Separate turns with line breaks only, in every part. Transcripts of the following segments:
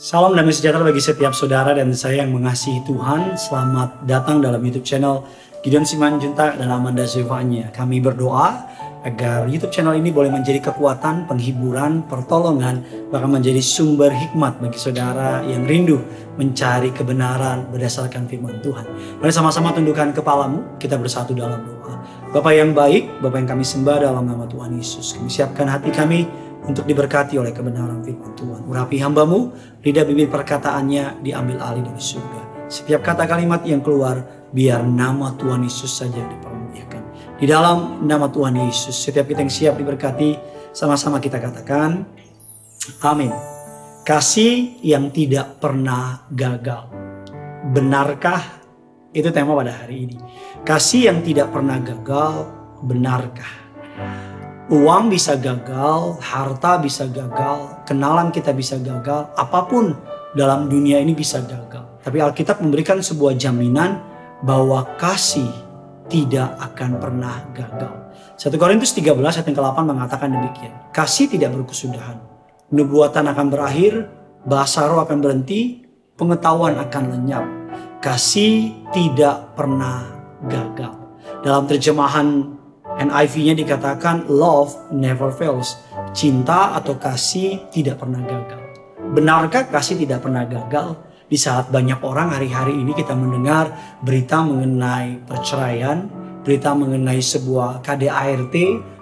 Salam damai sejahtera bagi setiap saudara dan saya yang mengasihi Tuhan. Selamat datang dalam YouTube channel Gideon Simanjuntak dan Amanda Zevanya. Kami berdoa agar YouTube channel ini boleh menjadi kekuatan, penghiburan, pertolongan, bahkan menjadi sumber hikmat bagi saudara yang rindu mencari kebenaran berdasarkan firman Tuhan. Mari sama-sama tundukkan kepalamu, kita bersatu dalam doa. Bapak yang baik, Bapak yang kami sembah dalam nama Tuhan Yesus. Kami siapkan hati kami untuk diberkati oleh kebenaran firman Tuhan. Urapi hambamu, lidah bibir perkataannya diambil alih dari surga. Setiap kata kalimat yang keluar, biar nama Tuhan Yesus saja dipermuliakan. Di dalam nama Tuhan Yesus, setiap kita yang siap diberkati, sama-sama kita katakan, amin. Kasih yang tidak pernah gagal. Benarkah? Itu tema pada hari ini. Kasih yang tidak pernah gagal, benarkah? Uang bisa gagal, harta bisa gagal, kenalan kita bisa gagal, apa pun dalam dunia ini bisa gagal. Tapi Alkitab memberikan sebuah jaminan bahwa kasih tidak akan pernah gagal. 1 Korintus 13 ayat yang ke-8 mengatakan demikian. Kasih tidak berkesudahan. Nubuatan akan berakhir, bahasa roh akan berhenti, pengetahuan akan lenyap. Kasih tidak pernah gagal. Dalam terjemahan NIV-nya dikatakan love never fails. Cinta atau kasih tidak pernah gagal. Benarkah kasih tidak pernah gagal? Di saat banyak orang hari-hari ini kita mendengar berita mengenai perceraian, berita mengenai sebuah KDART,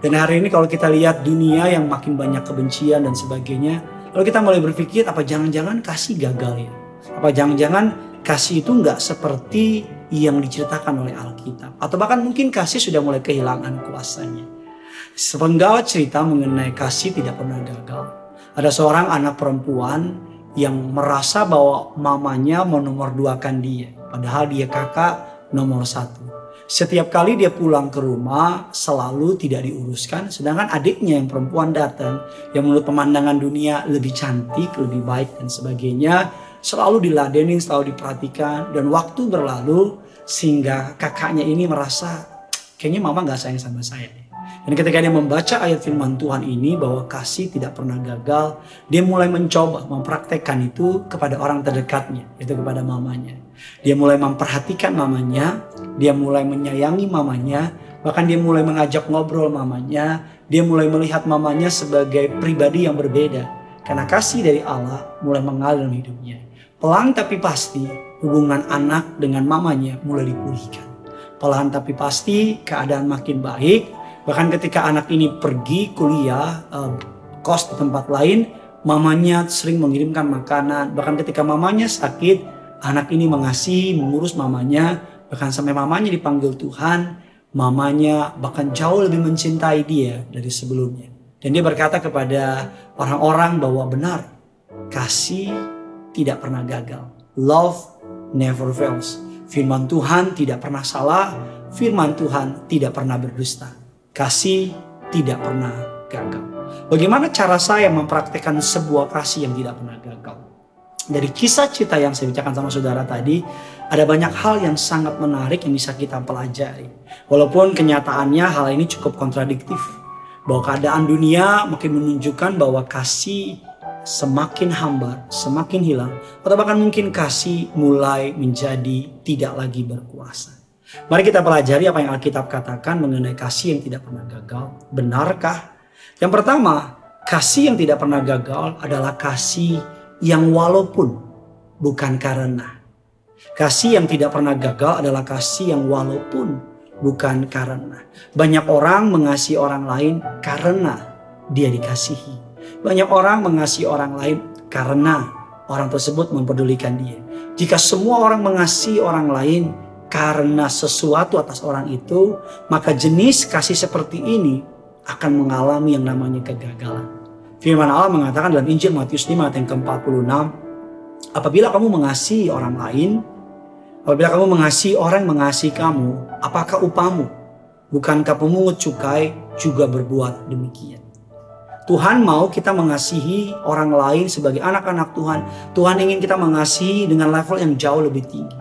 dan hari ini kalau kita lihat dunia yang makin banyak kebencian dan sebagainya, lalu kita mulai berpikir apa jangan-jangan kasih gagal ya? Apa jangan-jangan kasih itu nggak seperti yang diceritakan oleh Alkitab. Atau bahkan mungkin kasih sudah mulai kehilangan kuasanya. Sepenggal cerita mengenai kasih tidak pernah gagal. Ada seorang anak perempuan yang merasa bahwa mamanya mau nomor duakan dia. Padahal dia kakak nomor satu. Setiap kali dia pulang ke rumah selalu tidak diuruskan. Sedangkan adiknya yang perempuan datang yang menurut pemandangan dunia lebih cantik, lebih baik dan sebagainya selalu diladenin, selalu diperhatikan dan waktu berlalu sehingga kakaknya ini merasa kayaknya mama nggak sayang sama saya. Dan ketika dia membaca ayat firman Tuhan ini bahwa kasih tidak pernah gagal, dia mulai mencoba mempraktekkan itu kepada orang terdekatnya, yaitu kepada mamanya. Dia mulai memperhatikan mamanya, dia mulai menyayangi mamanya, bahkan dia mulai mengajak ngobrol mamanya, dia mulai melihat mamanya sebagai pribadi yang berbeda. Karena kasih dari Allah mulai mengalir dalam hidupnya. Pelan tapi pasti hubungan anak dengan mamanya mulai dipulihkan. Pelan tapi pasti keadaan makin baik. Bahkan ketika anak ini pergi kuliah, uh, kos di tempat lain, mamanya sering mengirimkan makanan. Bahkan ketika mamanya sakit, anak ini mengasihi, mengurus mamanya. Bahkan sampai mamanya dipanggil Tuhan, mamanya bahkan jauh lebih mencintai dia dari sebelumnya. Dan dia berkata kepada orang-orang bahwa benar, kasih tidak pernah gagal. Love never fails. Firman Tuhan tidak pernah salah. Firman Tuhan tidak pernah berdusta. Kasih tidak pernah gagal. Bagaimana cara saya mempraktekkan sebuah kasih yang tidak pernah gagal? Dari kisah cerita yang saya bicarakan sama saudara tadi, ada banyak hal yang sangat menarik yang bisa kita pelajari. Walaupun kenyataannya hal ini cukup kontradiktif. Bahwa keadaan dunia makin menunjukkan bahwa kasih semakin hambar, semakin hilang, atau bahkan mungkin kasih mulai menjadi tidak lagi berkuasa. Mari kita pelajari apa yang Alkitab katakan mengenai kasih yang tidak pernah gagal. Benarkah? Yang pertama, kasih yang tidak pernah gagal adalah kasih yang walaupun bukan karena. Kasih yang tidak pernah gagal adalah kasih yang walaupun bukan karena. Banyak orang mengasihi orang lain karena dia dikasihi. Banyak orang mengasihi orang lain karena orang tersebut mempedulikan dia. Jika semua orang mengasihi orang lain karena sesuatu atas orang itu, maka jenis kasih seperti ini akan mengalami yang namanya kegagalan. Firman Allah mengatakan dalam Injil Matius 5 ayat yang ke-46, apabila kamu mengasihi orang lain, apabila kamu mengasihi orang yang mengasihi kamu, apakah upamu? Bukankah pemungut cukai juga berbuat demikian? Tuhan mau kita mengasihi orang lain sebagai anak-anak Tuhan. Tuhan ingin kita mengasihi dengan level yang jauh lebih tinggi.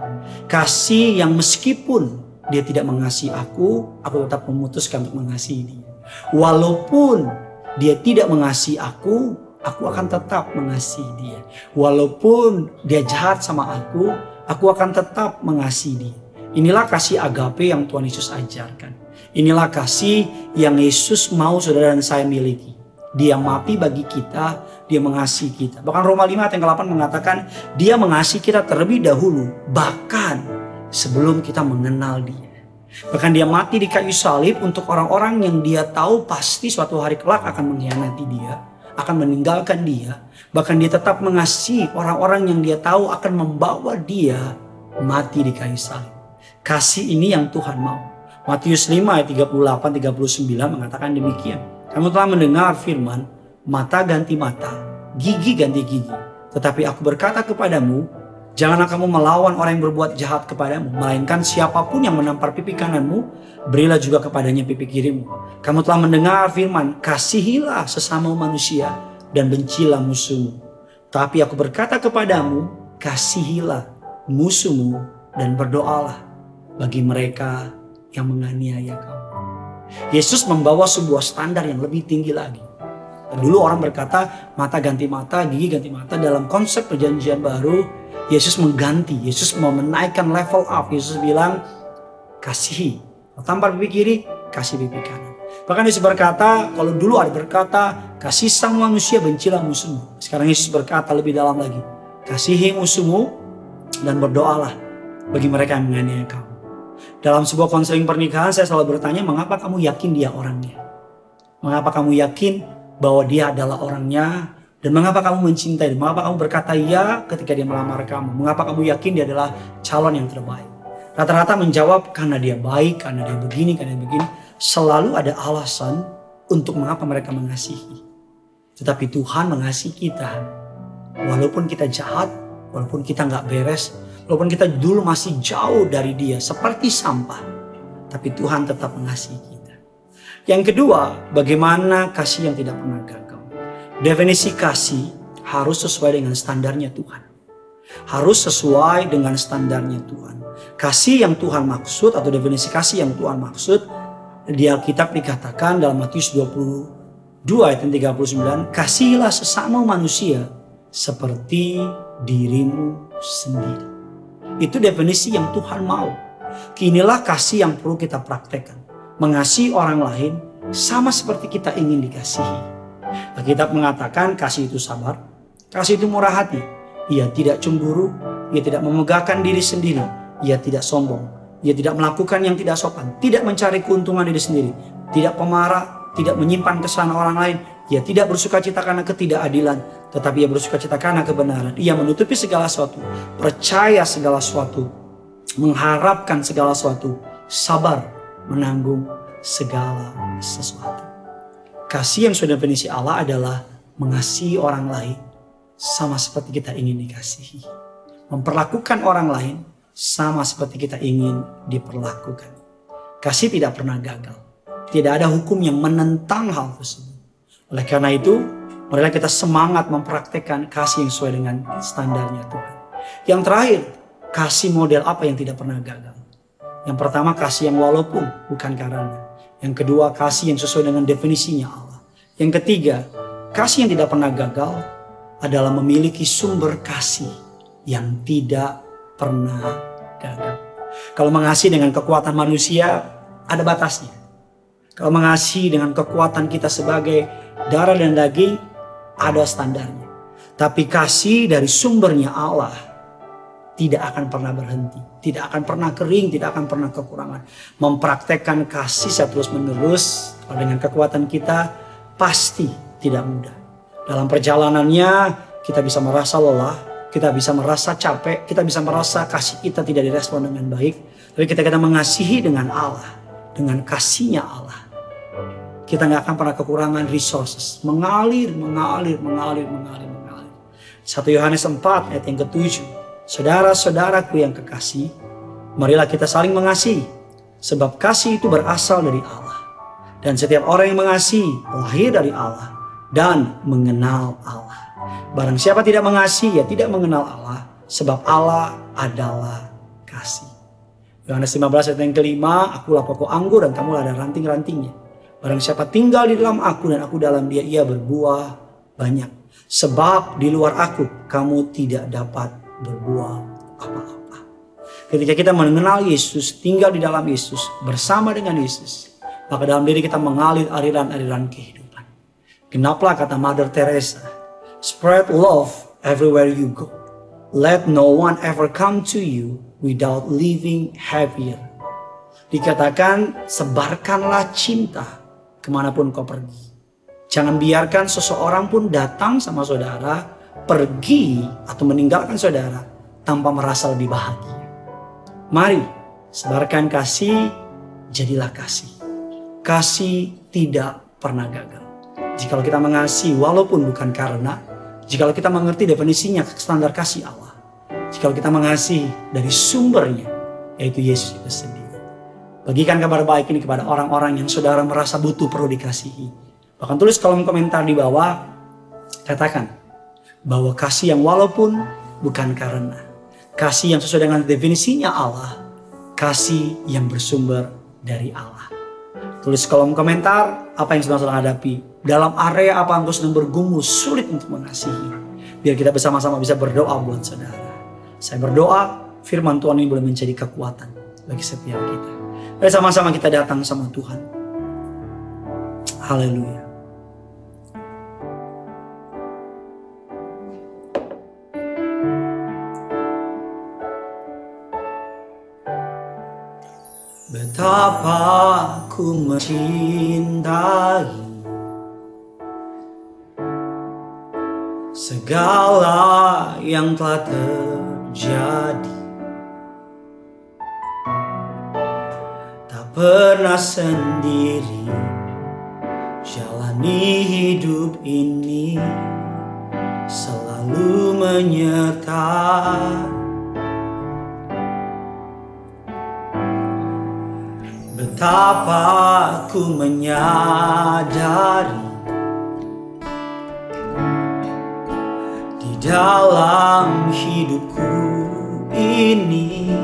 Kasih yang meskipun dia tidak mengasihi aku, aku tetap memutuskan untuk mengasihi dia. Walaupun dia tidak mengasihi aku, aku akan tetap mengasihi dia. Walaupun dia jahat sama aku, aku akan tetap mengasihi dia. Inilah kasih agape yang Tuhan Yesus ajarkan. Inilah kasih yang Yesus mau saudara dan saya miliki. Dia mati bagi kita, dia mengasihi kita. Bahkan Roma 5 ayat yang ke-8 mengatakan, dia mengasihi kita terlebih dahulu, bahkan sebelum kita mengenal dia. Bahkan dia mati di kayu salib untuk orang-orang yang dia tahu pasti suatu hari kelak akan mengkhianati dia, akan meninggalkan dia. Bahkan dia tetap mengasihi orang-orang yang dia tahu akan membawa dia mati di kayu salib. Kasih ini yang Tuhan mau. Matius 5 ayat 38 39 mengatakan demikian. Kamu telah mendengar firman, mata ganti mata, gigi ganti gigi. Tetapi aku berkata kepadamu, Janganlah kamu melawan orang yang berbuat jahat kepadamu, melainkan siapa pun yang menampar pipi kananmu, berilah juga kepadanya pipi kirimu. Kamu telah mendengar firman, kasihilah sesama manusia dan bencilah musuhmu. Tapi aku berkata kepadamu, kasihilah musuhmu dan berdoalah bagi mereka yang menganiaya kamu. Yesus membawa sebuah standar yang lebih tinggi lagi. Dulu orang berkata mata ganti mata, gigi ganti mata dalam konsep perjanjian baru Yesus mengganti, Yesus mau menaikkan level up. Yesus bilang, kasihi. Tampar pipi kiri, kasih pipi kanan. Bahkan Yesus berkata, kalau dulu ada berkata, kasih sang manusia bencilah musuhmu. Sekarang Yesus berkata lebih dalam lagi, kasihi musuhmu dan berdoalah bagi mereka yang menganiaya kamu. Dalam sebuah konseling pernikahan saya selalu bertanya, mengapa kamu yakin dia orangnya? Mengapa kamu yakin bahwa dia adalah orangnya dan mengapa kamu mencintai? Mengapa kamu berkata ya ketika dia melamar kamu? Mengapa kamu yakin dia adalah calon yang terbaik? Rata-rata menjawab karena dia baik, karena dia begini, karena dia begini. Selalu ada alasan untuk mengapa mereka mengasihi. Tetapi Tuhan mengasihi kita. Walaupun kita jahat, walaupun kita nggak beres, walaupun kita dulu masih jauh dari dia, seperti sampah. Tapi Tuhan tetap mengasihi kita. Yang kedua, bagaimana kasih yang tidak pernah gagal. Definisi kasih harus sesuai dengan standarnya Tuhan. Harus sesuai dengan standarnya Tuhan. Kasih yang Tuhan maksud atau definisi kasih yang Tuhan maksud di Alkitab dikatakan dalam Matius 22 ayat 39, kasihilah sesama manusia seperti dirimu sendiri. Itu definisi yang Tuhan mau. Inilah kasih yang perlu kita praktekkan. Mengasihi orang lain sama seperti kita ingin dikasihi. Alkitab mengatakan kasih itu sabar, kasih itu murah hati. Ia tidak cemburu, ia tidak memegahkan diri sendiri, ia tidak sombong, ia tidak melakukan yang tidak sopan, tidak mencari keuntungan diri sendiri, tidak pemarah, tidak menyimpan kesalahan orang lain, ia tidak bersuka cita karena ketidakadilan, tetapi ia bersuka cita karena kebenaran. Ia menutupi segala sesuatu, percaya segala sesuatu, mengharapkan segala sesuatu, sabar menanggung segala sesuatu. Kasih yang sudah definisi Allah adalah mengasihi orang lain sama seperti kita ingin dikasihi. Memperlakukan orang lain sama seperti kita ingin diperlakukan. Kasih tidak pernah gagal. Tidak ada hukum yang menentang hal tersebut. Oleh karena itu, marilah kita semangat mempraktekkan kasih yang sesuai dengan standarnya Tuhan. Yang terakhir, kasih model apa yang tidak pernah gagal. Yang pertama, kasih yang walaupun bukan karena. Yang kedua, kasih yang sesuai dengan definisinya Allah. Yang ketiga, kasih yang tidak pernah gagal adalah memiliki sumber kasih yang tidak pernah gagal. Kalau mengasihi dengan kekuatan manusia, ada batasnya. Kalau mengasihi dengan kekuatan kita sebagai darah dan daging, ada standarnya. Tapi kasih dari sumbernya Allah tidak akan pernah berhenti, tidak akan pernah kering, tidak akan pernah kekurangan. Mempraktekkan kasih saya terus menerus dengan kekuatan kita pasti tidak mudah. Dalam perjalanannya kita bisa merasa lelah, kita bisa merasa capek, kita bisa merasa kasih kita tidak direspon dengan baik. Tapi kita kita mengasihi dengan Allah, dengan kasihnya Allah, kita nggak akan pernah kekurangan resources. Mengalir, mengalir, mengalir, mengalir, mengalir. 1 Yohanes 4 ayat yang ketujuh. Saudara-saudaraku yang kekasih, marilah kita saling mengasihi. Sebab kasih itu berasal dari Allah. Dan setiap orang yang mengasihi lahir dari Allah dan mengenal Allah. Barang siapa tidak mengasihi, ya tidak mengenal Allah. Sebab Allah adalah kasih. Yohanes 15 ayat yang kelima, akulah pokok anggur dan kamu ada ranting-rantingnya. Barang siapa tinggal di dalam aku dan aku dalam dia, ia berbuah banyak. Sebab di luar aku kamu tidak dapat berbuat apa-apa. Ketika kita mengenal Yesus, tinggal di dalam Yesus, bersama dengan Yesus, maka dalam diri kita mengalir aliran-aliran kehidupan. Kenapa kata Mother Teresa, spread love everywhere you go. Let no one ever come to you without leaving happier. Dikatakan sebarkanlah cinta ke mana pun kau pergi. Jangan biarkan seseorang pun datang sama saudara, pergi atau meninggalkan saudara tanpa merasa lebih bahagia. Mari sebarkan kasih, jadilah kasih. Kasih tidak pernah gagal. Jika kita mengasihi walaupun bukan karena, jika kita mengerti definisinya standar kasih Allah, jika kita mengasihi dari sumbernya, yaitu Yesus itu sendiri. Bagikan kabar baik ini kepada orang-orang yang saudara merasa butuh perlu dikasihi Bahkan tulis kolom komentar di bawah, katakan bahwa kasih yang walaupun bukan karena. Kasih yang sesuai dengan definisinya Allah, kasih yang bersumber dari Allah. Tulis kolom komentar apa yang sedang sedang hadapi. Dalam area apa engkau sedang bergumul sulit untuk mengasihi. Biar kita bersama-sama bisa berdoa buat saudara. Saya berdoa firman Tuhan ini boleh menjadi kekuatan bagi setiap kita. Mari sama-sama kita datang sama Tuhan. Haleluya. Betapa ku mencintai Segala yang telah terjadi pernah sendiri Jalani hidup ini Selalu menyertai Betapa ku menyadari Di dalam hidupku ini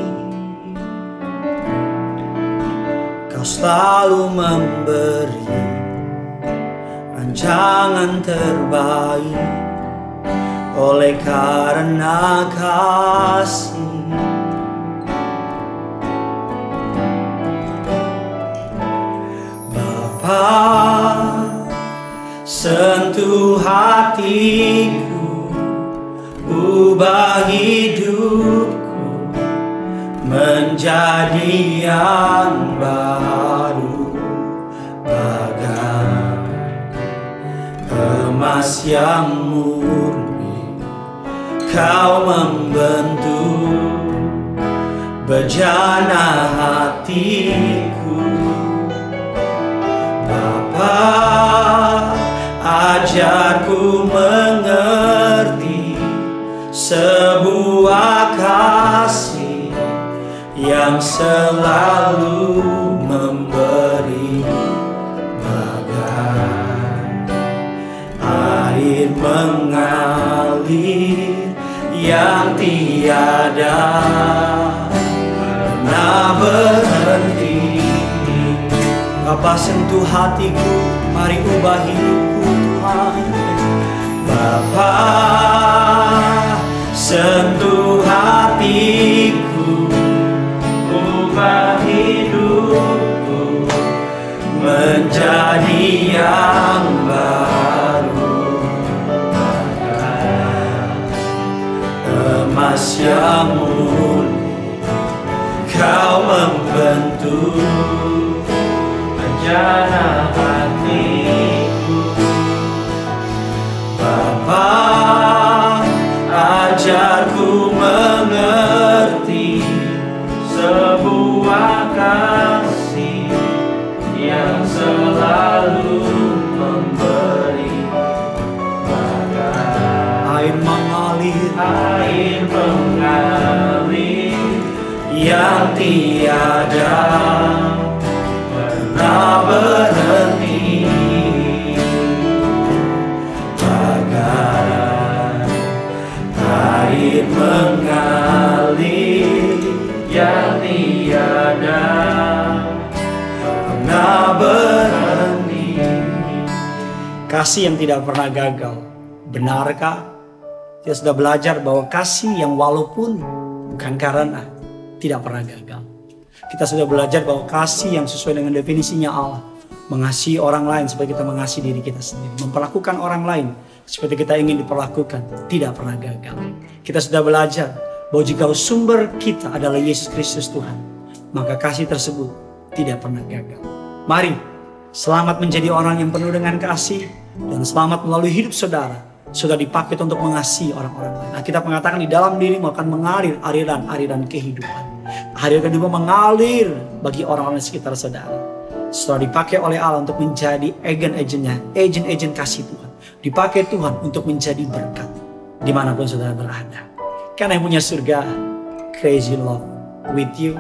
Kau selalu memberi Rancangan terbaik Oleh karena kasih. Sentuh hatiku, ubah hidupku menjadi yang baru emas yang murni kau membentuk bejana hatiku. Ajarku mengerti sebuah kasih yang selalu memberi yang tiada pernah berhenti. Bapa sentuh hatiku, mari ubah hidupku Tuhan. Bapa sentuh hatiku, ubah hidupku menjadi yang Emas yang murni, kau membentuk rencana hatiku Kasih yang tidak pernah gagal Benarkah? Kita sudah belajar bahwa kasih yang walaupun bukan karena tidak pernah gagal. Kita sudah belajar bahwa kasih yang sesuai dengan definisinya Allah. Mengasihi orang lain seperti kita mengasihi diri kita sendiri. Memperlakukan orang lain seperti kita ingin diperlakukan. Tidak pernah gagal. Kita sudah belajar bahwa jika sumber kita adalah Yesus Kristus Tuhan. Maka kasih tersebut tidak pernah gagal. Mari selamat menjadi orang yang penuh dengan kasih. Dan selamat melalui hidup saudara sudah dipakai untuk mengasihi orang-orang lain. Nah, kita mengatakan di dalam dirimu akan mengalir aliran-aliran kehidupan. Aliran kehidupan mengalir bagi orang-orang di sekitar saudara. Sudah dipakai oleh Allah untuk menjadi agen-agennya, agen-agen kasih Tuhan. Dipakai Tuhan untuk menjadi berkat di mana pun saudara berada. Karena yang punya surga, crazy love with you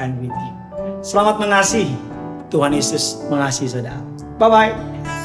and with you. Selamat mengasihi. Tuhan Yesus mengasihi saudara. Bye-bye.